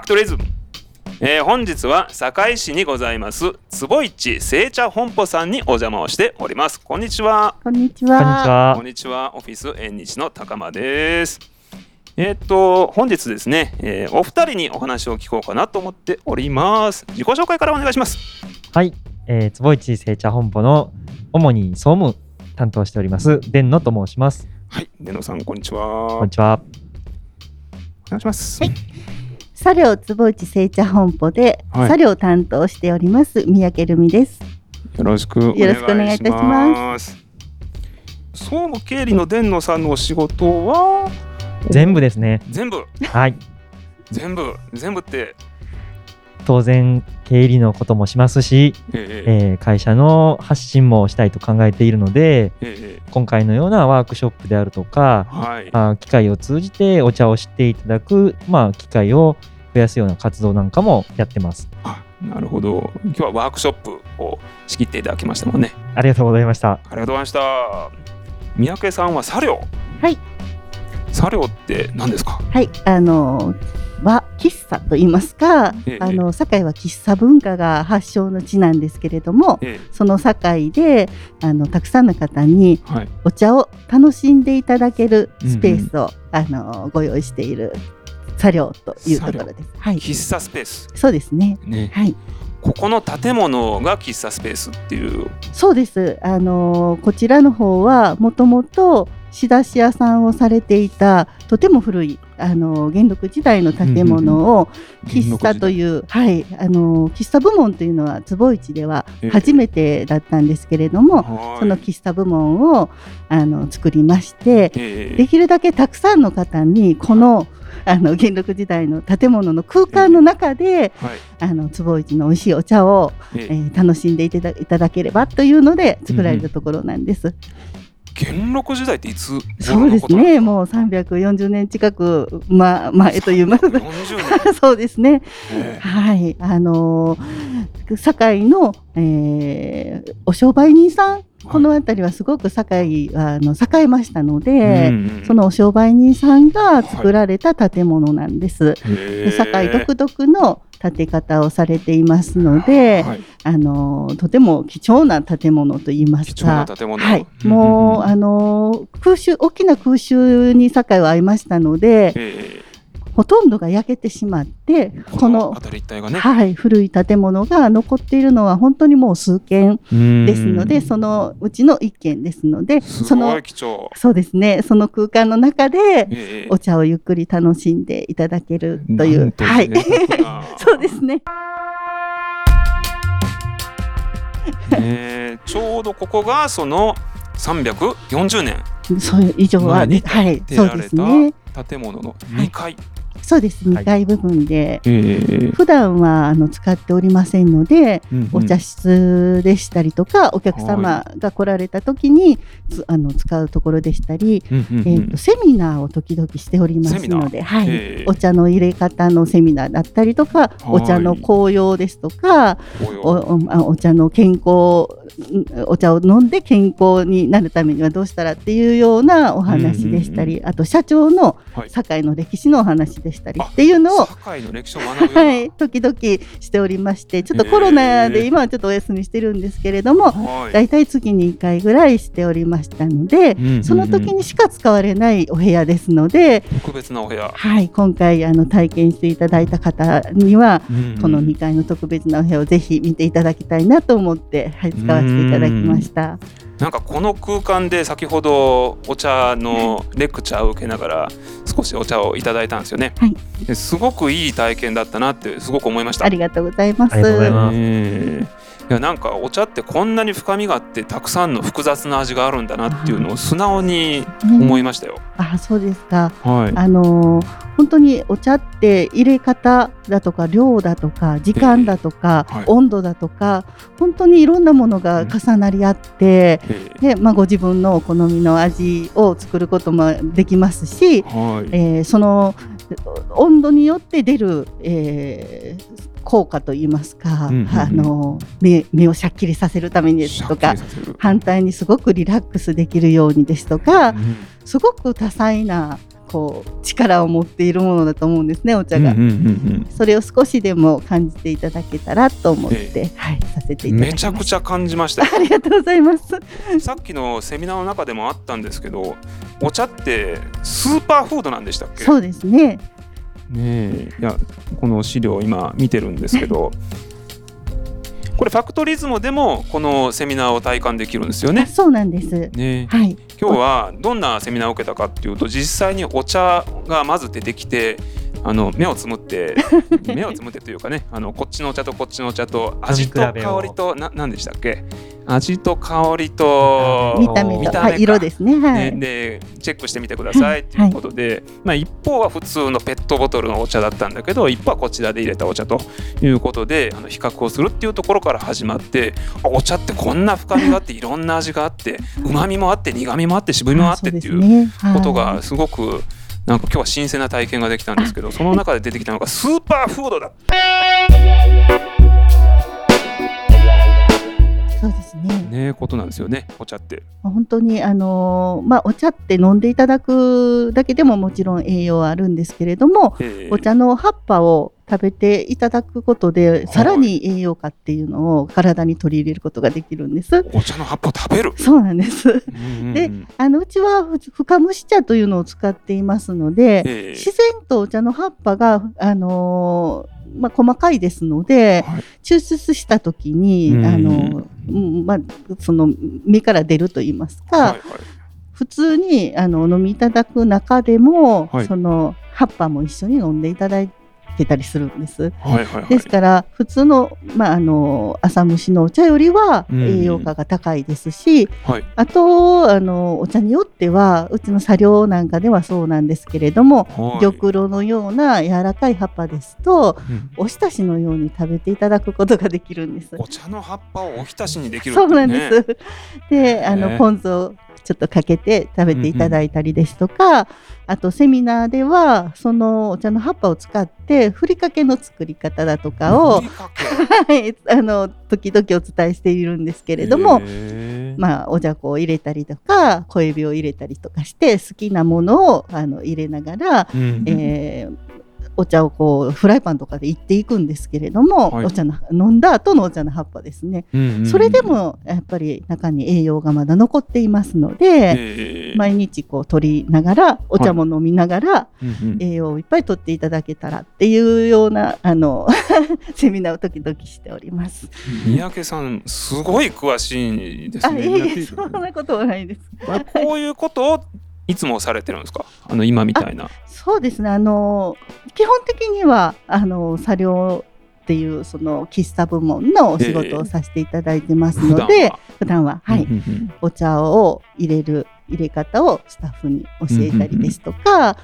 クトリズム、えー、本日は堺市にございます坪市製茶本舗さんにお邪魔をしております。こんにちは。こんにちは。こんにちは。オフィス縁日の高間です。えー、っと本日ですね、えー、お二人にお話を聞こうかなと思っております。自己紹介からお願いします。はい、えー、坪市製茶本舗の主に総務担当しております伝野と申します。はい。伝野さんこんにちは。こんにちは。お願いします。はい。茶寮坪内製茶本舗で、はい、茶寮担当しております三宅留美です。よろしくよろしくお願いいたします。総務経理の伝野さんのお仕事は？全部ですね。全部。はい。全部全部って？当然経理のこともしますし、ええー、会社の発信もしたいと考えているので、えー、今回のようなワークショップであるとか、はい、あ機会を通じてお茶を知っていただく、まあ、機会を増やすような活動なんかもやってます。なるほど今日はワークショップを仕切っていただきましたもんね。ありがとうございました。ありがとうございました。三宅さんは茶寮。はい。茶寮って何ですか。はい、あの和喫茶と言いますか、ええ、あの堺は喫茶文化が発祥の地なんですけれども、え、その堺であのたくさんの方にお茶を楽しんでいただけるスペースを、はい、あのご用意している茶寮というところです。はい、喫茶スペース。そうですね。ね。はい。ここの建物が喫茶スペースっていう。そうです。あのこちらの方はもともと仕出し屋さんをされていたとても古いあの元禄時代の建物を喫茶という、はい、あの喫茶部門というのは坪市では初めてだったんですけれども、えー、その喫茶部門をあの作りまして、えー、できるだけたくさんの方にこの あの元禄時代の建物の空間の中で、えーはい、あの坪市の美味しいお茶を、えー、楽しんでいただければというので作られたところなんです。元禄時代っていつ？そうですね。もう340年近く、ま、前というま そうですね、はい。あのー、堺の、えー、お商売人さんこの辺りはすごく堺はあの栄えましたので、うんうん、そのお商売人さんが作られた建物なんです。はい、堺独特の建て方をされていますので、はい、あのとても貴重な建物といいますか、はい、もう、あの空襲大きな空襲に堺は合いましたので。ほとんどが焼けてしまってこのね、はい、古い建物が残っているのは本当にもう数軒ですのでそのうちの1軒ですのでそのそうですねその空間の中でお茶をゆっくり楽しんでいただけるという、はい、そうですね。えー、ちょうどここがその340年。そう以上は、ね、はい、そうですね。建物の2階、はいそうです。2階部分で、はい、普段はあの使っておりませんので、うんうん、お茶室でしたりとかお客様が来られた時にあの使うところでしたり、うんうんうん、えーと、セミナーを時々しておりますので、はい、お茶の入れ方のセミナーだったりとかお茶の紅葉ですとかおお茶の健康お茶を飲んで健康になるためにはどうしたらっていうようなお話でしたり、うんうんうん、あと社長の堺の歴史のお話でしたりっていうのを、はい、時々しておりましてちょっとコロナで今はちょっとお休みしてるんですけれども大体月に1回ぐらいしておりましたので、その時にしか使われないお部屋ですので特別なお部屋、はい、今回あの体験していただいた方には、この2階の特別なお部屋をぜひ見ていただきたいなと思って、はい、使わせていただきました。なんかこの空間で先ほどお茶のレクチャーを受けながら少しお茶をいただいたんですよね、はい、すごくいい体験だったなってすごく思いました。ありがとうございます。いやなんかお茶ってこんなに深みがあってたくさんの複雑な味があるんだなっていうのを素直に思いましたよ。うん、あそうですか、はい、あの本当にお茶って入れ方だとか量だとか時間だとか、えーはい、温度だとか本当にいろんなものが重なり合って、えー、でまあ、ご自分のお好みの味を作ることもできますし、はい、えー、その温度によって出る、えー、効果といいますか、うんうんうん、あの目目をしゃっきりさせるためにですとか反対にすごくリラックスできるようにですとか、うん、すごく多彩なこう力を持っているものだと思うんですねお茶が、うんうんうんうん。それを少しでも感じていただけたらと思って、えはいさせていただきまめちゃくちゃ感じました。よ ありがとうございます。さっきのセミナーの中でもあったんですけどお茶ってスーパーフードなんでしたっけ？そうですね。ねえ。いやこの資料今見てるんですけど これファクトリズムでもこのセミナーを体感できるんですよね。あそうなんです。ね。はい。今日はどんなセミナーを受けたかっていうと実際にお茶がまず出てきてあの目をつむって 目をつむってというかねあのこっちのお茶とこっちのお茶と味と香りとな何でしたっけ？味と香りと見た目と見た目か。はい、色ですね。はい、ね、でチェックしてみてくださいってい。うことで、まあ、一方は普通のペットボトルのお茶だったんだけど一方はこちらで入れたお茶ということであの比較をするっていうところから始まってあお茶ってこんな深みがあっていろんな味があってうまみもあって苦みもあって渋みもあってっていうね。ことがすごくなんか今日は新鮮な体験ができたんですけどその中で出てきたのがスーパーフードだそうですねねことなんですよねお茶って。本当にあのーまあお茶って飲んでいただくだけでももちろん栄養はあるんですけれどもえーお茶の葉っぱを食べていただくことでさらに栄養価っていうのを体に取り入れることができるんです。お茶の葉っぱを食べる。そうなんです。であのうちはふ深蒸し茶というのを使っていますので、えー自然とお茶の葉っぱがあのーまあ、細かいですので、はい。抽出した時に、うん。あのうんまあ、その実から出ると言いますか、はいはい。普通にあのお飲みいただく中でも、はい。その葉っぱも一緒に飲んでいただいてたりするんです。はいはいはい。ですから普通の,、まあ、あの朝蒸しのお茶よりはうん。栄養価が高いですし、はい。あとあのお茶によってはうちの茶寮なんかではそうなんですけれども、はい。玉露のような柔らかい葉っぱですとうん。おひたしのように食べていただくことができるんです。お茶の葉っぱをおひたしにできるそうなんねです。で、あの、ねポン酢をちょっとかけて食べていただいたりですとか、あとセミナーではそのお茶の葉っぱを使ってふりかけの作り方だとかをあの時々お伝えしているんですけれども、まあ、おじゃこを入れたりとか小エビを入れたりとかして好きなものをあの入れながら、うん。えーお茶をこうフライパンとかでいっていくんですけれども、はいお茶の飲んだ後のお茶の葉っぱですね、うんうんうんそれでもやっぱり中に栄養がまだ残っていますので、へー毎日こう取りながらお茶も飲みながら、うんうん栄養をいっぱい取っていただけたらっていうようなあの セミナーを時々しております。三宅さんすごい詳しいですあ、ね。いえいえ、そんなことはないです。こういうことをいつもされてるんですか？あの今みたいな。そうですね。あの基本的にはあの作業っていうその喫茶部門のお仕事をさせていただいてますので、は？普段ははい、うんうんお茶を入れる入れ方をスタッフに教えたりですとか、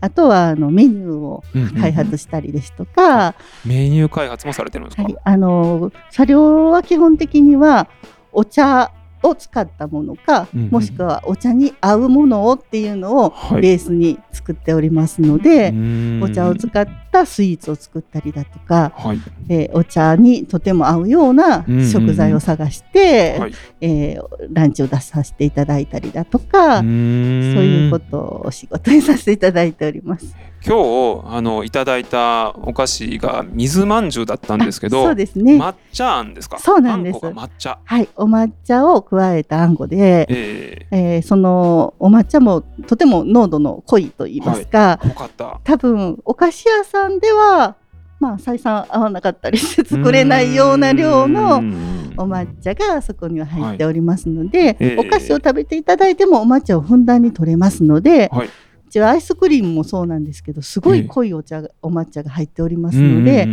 あとはあのメニューをうんうんうん開発したりですとか、メニュー開発もされてるんですか？はい、あの作業は基本的にはお茶を使ったものか、うんうん。もしくはお茶に合うものをっていうのをはい。ベースに作っておりますので、うん。お茶を使ったスイーツを作ったりだとか、はいえーお茶にとても合うようなうんうんうん食材を探して、はい。えーランチを出させていただいたりだとか、そういうことをお仕事にさせていただいております。今日あのいただいたお菓子が水まんじゅうだったんですけど、そうですね。抹茶あんですか？そうなんです抹茶。はい、お抹茶を加えたあんこで、ええーそのお抹茶もとても濃度の濃いと言いますか、えよか。多分お菓子屋さんではまあ採算合わなかったりして作れないような量のうん。お抹茶がそこには入っておりますので、ええ。お菓子を食べていただいてもお抹茶をふんだんに取れますので、はい。うちはアイスクリームもそうなんですけどすごええ。い濃いお茶が、お抹茶が入っておりますので、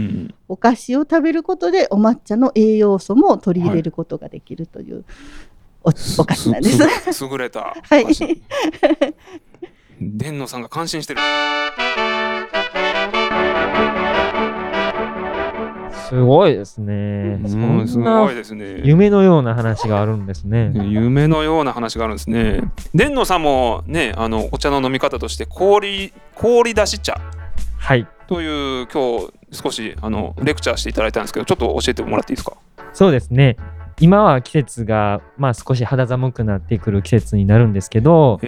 お菓子を食べることでお抹茶の栄養素も取り入れることができるというお,、お菓子なんです。すす優れた。はい。お菓子。伝野さんが感心してる。すごいですね。うん、すごないですね。夢のような話があるんですね。夢のような話があるんですね。伝野さんもね、あのお茶の飲み方として氷氷出し茶はい。という今日少しあのレクチャーしていただいたんですけど、ちょっと教えてもらっていいですか？そうですね。今は季節が、まあ、少し肌寒くなってくる季節になるんですけど、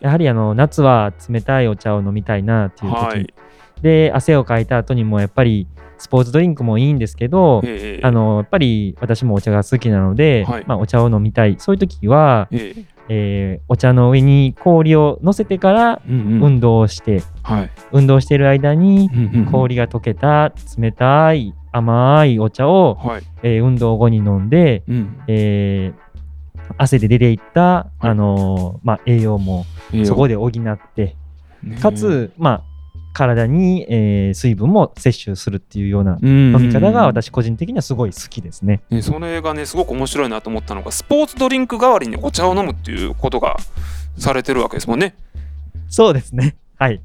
やはりあの夏は冷たいお茶を飲みたいなっていう時、はい、で汗をかいた後にもやっぱりスポーツドリンクもいいんですけど、あのやっぱり私もお茶が好きなので、はい、まあ、お茶を飲みたい。そういう時は、えーえー、お茶の上に氷を乗せてから運動をして、うんうんはい、運動している間に氷が溶けた冷たい甘いお茶を、はい、えー、運動後に飲んで、うん、えー、汗で出ていった、あのまあ、栄養もそこで補って、かつ、まあ、体に、えー、水分も摂取するっていうような飲み方が私個人的にはすごい好きですね。ねそれがねすごく面白いなと思ったのがスポーツドリンク代わりにお茶を飲むっていうことがされてるわけですもんね。そうですね。はい。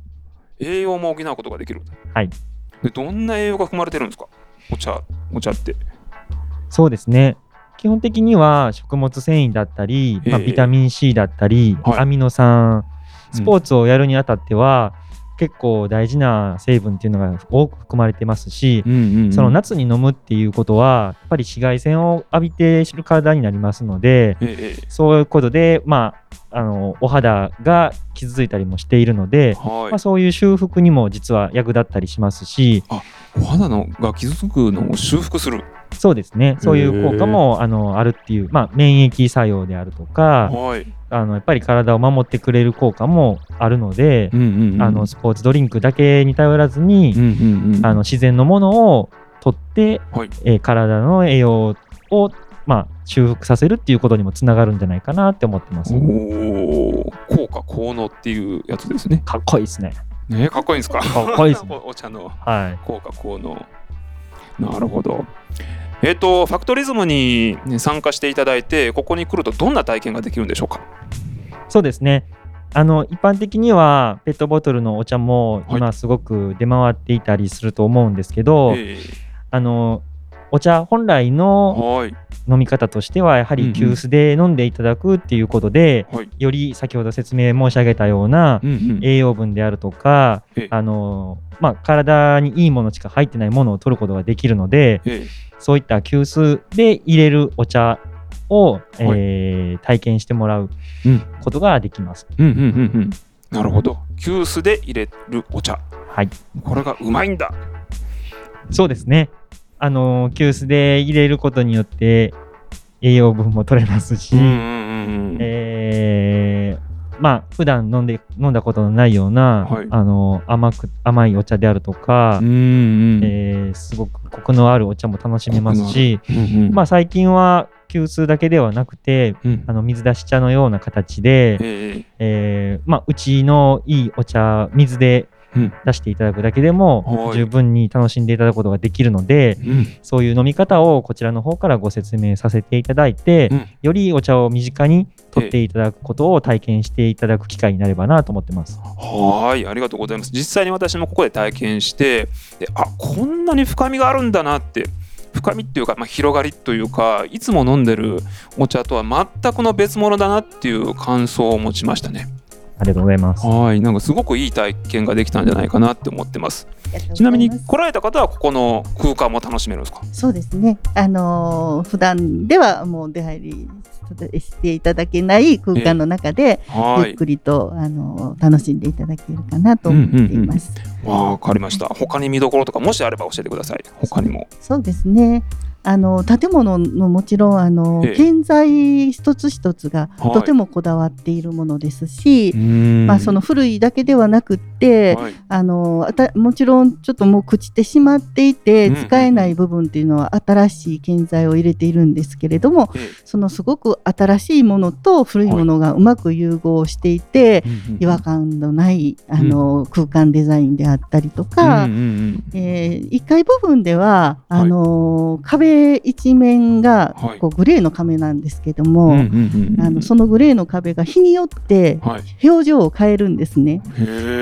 栄養も補うことができる。はい。でどんな栄養が含まれてるんですか？お茶お茶って。そうですね。基本的には食物繊維だったり、まあ、ビタミン C だったり、はい、アミノ酸スポーツをやるにあたっては、結構大事な成分っていうのが多く含まれてますし、うんうんうん、その夏に飲むっていうことはやっぱり紫外線を浴びて知る体になりますので、ええ、そういうことで、まあ、あのお肌が傷ついたりもしているので、はい、まあ、そういう修復にも実は役立ったりしますし。お肌のが傷つくのを修復する。そうですね。そういう効果もあのあるっていう、まあ、免疫作用であるとか、はい、あのやっぱり体を守ってくれる効果もあるので、うんうんうん、あのスポーツドリンクだけに頼らずに、うんうんうん、あの自然のものを取って、はい、えー、体の栄養を、まあ、修復させるっていうことにもつながるんじゃないかなって思ってます。お効果効能っていうやつですね。かっこいいですね。ねかっこいいんですか？かっこいいですね。お茶の効果効能。なるほど。えっ、ー、とファクトリズムに参加していただいてここに来るとどんな体験ができるんでしょうか？そうですね。あの一般的にはペットボトルのお茶も今すごく出回っていたりすると思うんですけど、はい、あのお茶本来の飲み方としてはやはり急須で飲んでいただくっていうことで、うんうん、より先ほど説明申し上げたような栄養分であるとか、うんうん、あのまあ、体にいいものしか入ってないものを取ることができるので、そういった急須で入れるお茶を、はい、えー、体験してもらうことができます。うんうんうんうん、なるほど。急須で入れるお茶、はい、これがうまいんだ。そうですね。あの急須で入れることによって栄養分も取れますし、うんうんうん。えー、まあ普段飲んで飲んだことのないような、はい、あの甘く甘いお茶であるとか、うんうん、えー、すごくコクのあるお茶も楽しめますし、うんうん、まあ最近は急須だけではなくて、うん、あの水出し茶のような形で、えー、えー、まあ、うちのいいお茶水で出していただくだけでも十分に楽しんでいただくことができるので、うん、そういう飲み方をこちらの方からご説明させていただいて、うん、よりお茶を身近に取っていただくことを体験していただく機会になればなと思ってます。はいありがとうございます。実際に私もここで体験してであこんなに深みがあるんだなって深みっていうか、まあ、広がりというかいつも飲んでるお茶とは全くの別物だなっていう感想を持ちましたね。ありがとうございます。はい、なんかすごくいい体験ができたんじゃないかなって思ってます。ちなみに来られた方はここの空間も楽しめるんですか？そうですね。あのー、普段ではもう出入りしていただけない空間の中で、ゆっくりとあの楽しんでいただけるかなと思っています。わ、うんうん、かりました。他に見どころとかもしあれば教えてください。他にも。そうですね。あの建物のもちろんあの、ええ、建材一つ一つがとてもこだわっているものですし、はい、まあ、その古いだけではなくて、はい、あのもちろんちょっともう朽ちてしまっていて使えない部分っていうのは新しい建材を入れているんですけれども、え、そのすごく新しいものと古いものがうまく融合していて、はい、違和感のないあの、空間デザインであったりとか、えー、1階部分ではあの、壁一面がこうグレーの壁なんですけども、あのそのグレーの壁が日によって表情を変えるんですね。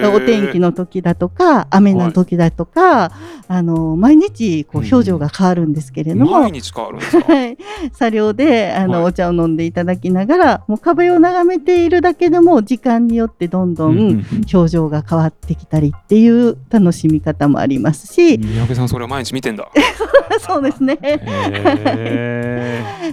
はい、お天気の時だとか雨の時だとか、はい、あの毎日こう表情が変わるんですけれども、毎日変わるんですか、はい、車両であの、お茶を飲んでいただきながらもう壁を眺めているだけでも時間によってどんどん表情が変わってきたりっていう楽しみ方もありますし三宅さんそれは毎日見てんだそうですね。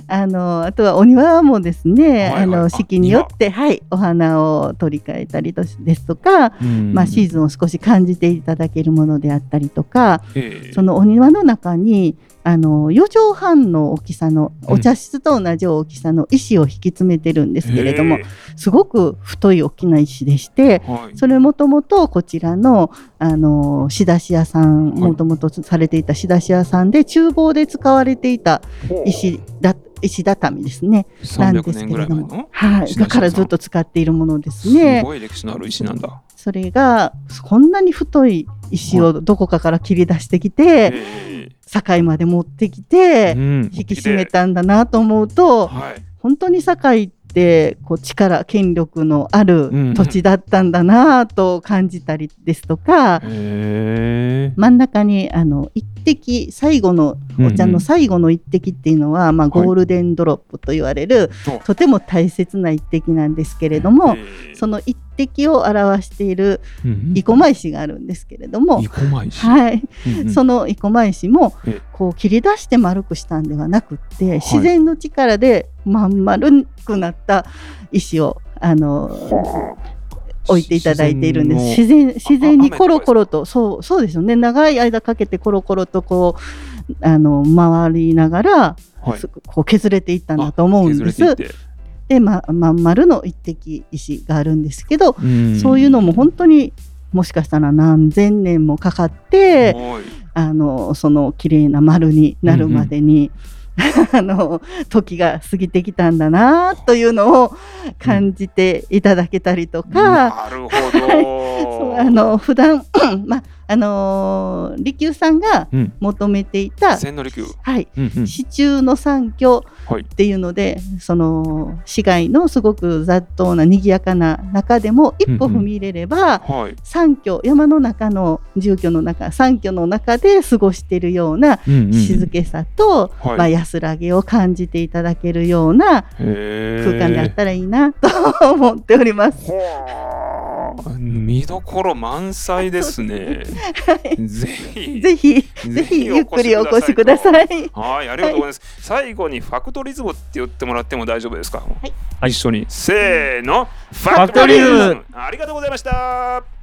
あのあとはお庭もですね、はいはい、あの四季によってはいお花を取り替えたりですとか、まあシーズンを少し感じていただけるものであったりとか、そのお庭の中にあの4畳半の大きさのお茶室と同じ大きさの石を引き詰めてるんですけれども、すごく太い大きな石でして、はい、それもともとこちらのあの仕出し屋さんもともとされていた仕出し屋さんで厨房で使われていた石だ石畳ですね。なんですけれども、はい、だからずっと使っているものですね。すごい歴史のある石なんだ。それがこんなに太い石をどこかから切り出してきて、堺まで持ってきて、引き締めたんだなと思うと、本当に堺ってこう力権力のある土地だったんだなと感じたりですとか、真ん中にあの一滴最後のお茶の最後の一滴っていうのは、まあ、ゴールデンドロップと言われる、とても大切な一滴なんですけれども、その一滴を表している生駒石があるんですけれども、はい、その生駒石もこう切り出して丸くしたんではなくって自然の力でまん丸くなった石をあの置いていただいているんです。自然自然にコロコロとそうそうですよね。長い間かけてコロコロとこうあの回りながら、はい、こう削れていったんだと思うんです。でままん丸の一滴石があるんですけど、うそういうのも本当にもしかしたら何千年もかかってあのその綺麗な丸になるまでに、あの時が過ぎてきたんだなというのを感じていただけたりとか、なるほど。あの普段 まああのー、利休さんが求めていた、うん、はい、うんうん、市中の三居っていうので、はい、その市街のすごく雑踏な賑やかな中でも一歩踏み入れれば、うんうん。はい、三居山の中の住居の中三居の中で過ごしているような静けさと、うんうん、まあ、安らぎを感じていただけるような空間であったらいいなと 思っております。見どころ満載ですね。はい、ぜひぜひぜひゆっくりお越しください。はいありがとうございます。はい、最後にファクトリズムって言ってもらっても大丈夫ですか？はい、一緒にせーのファクトリズムありがとうございました。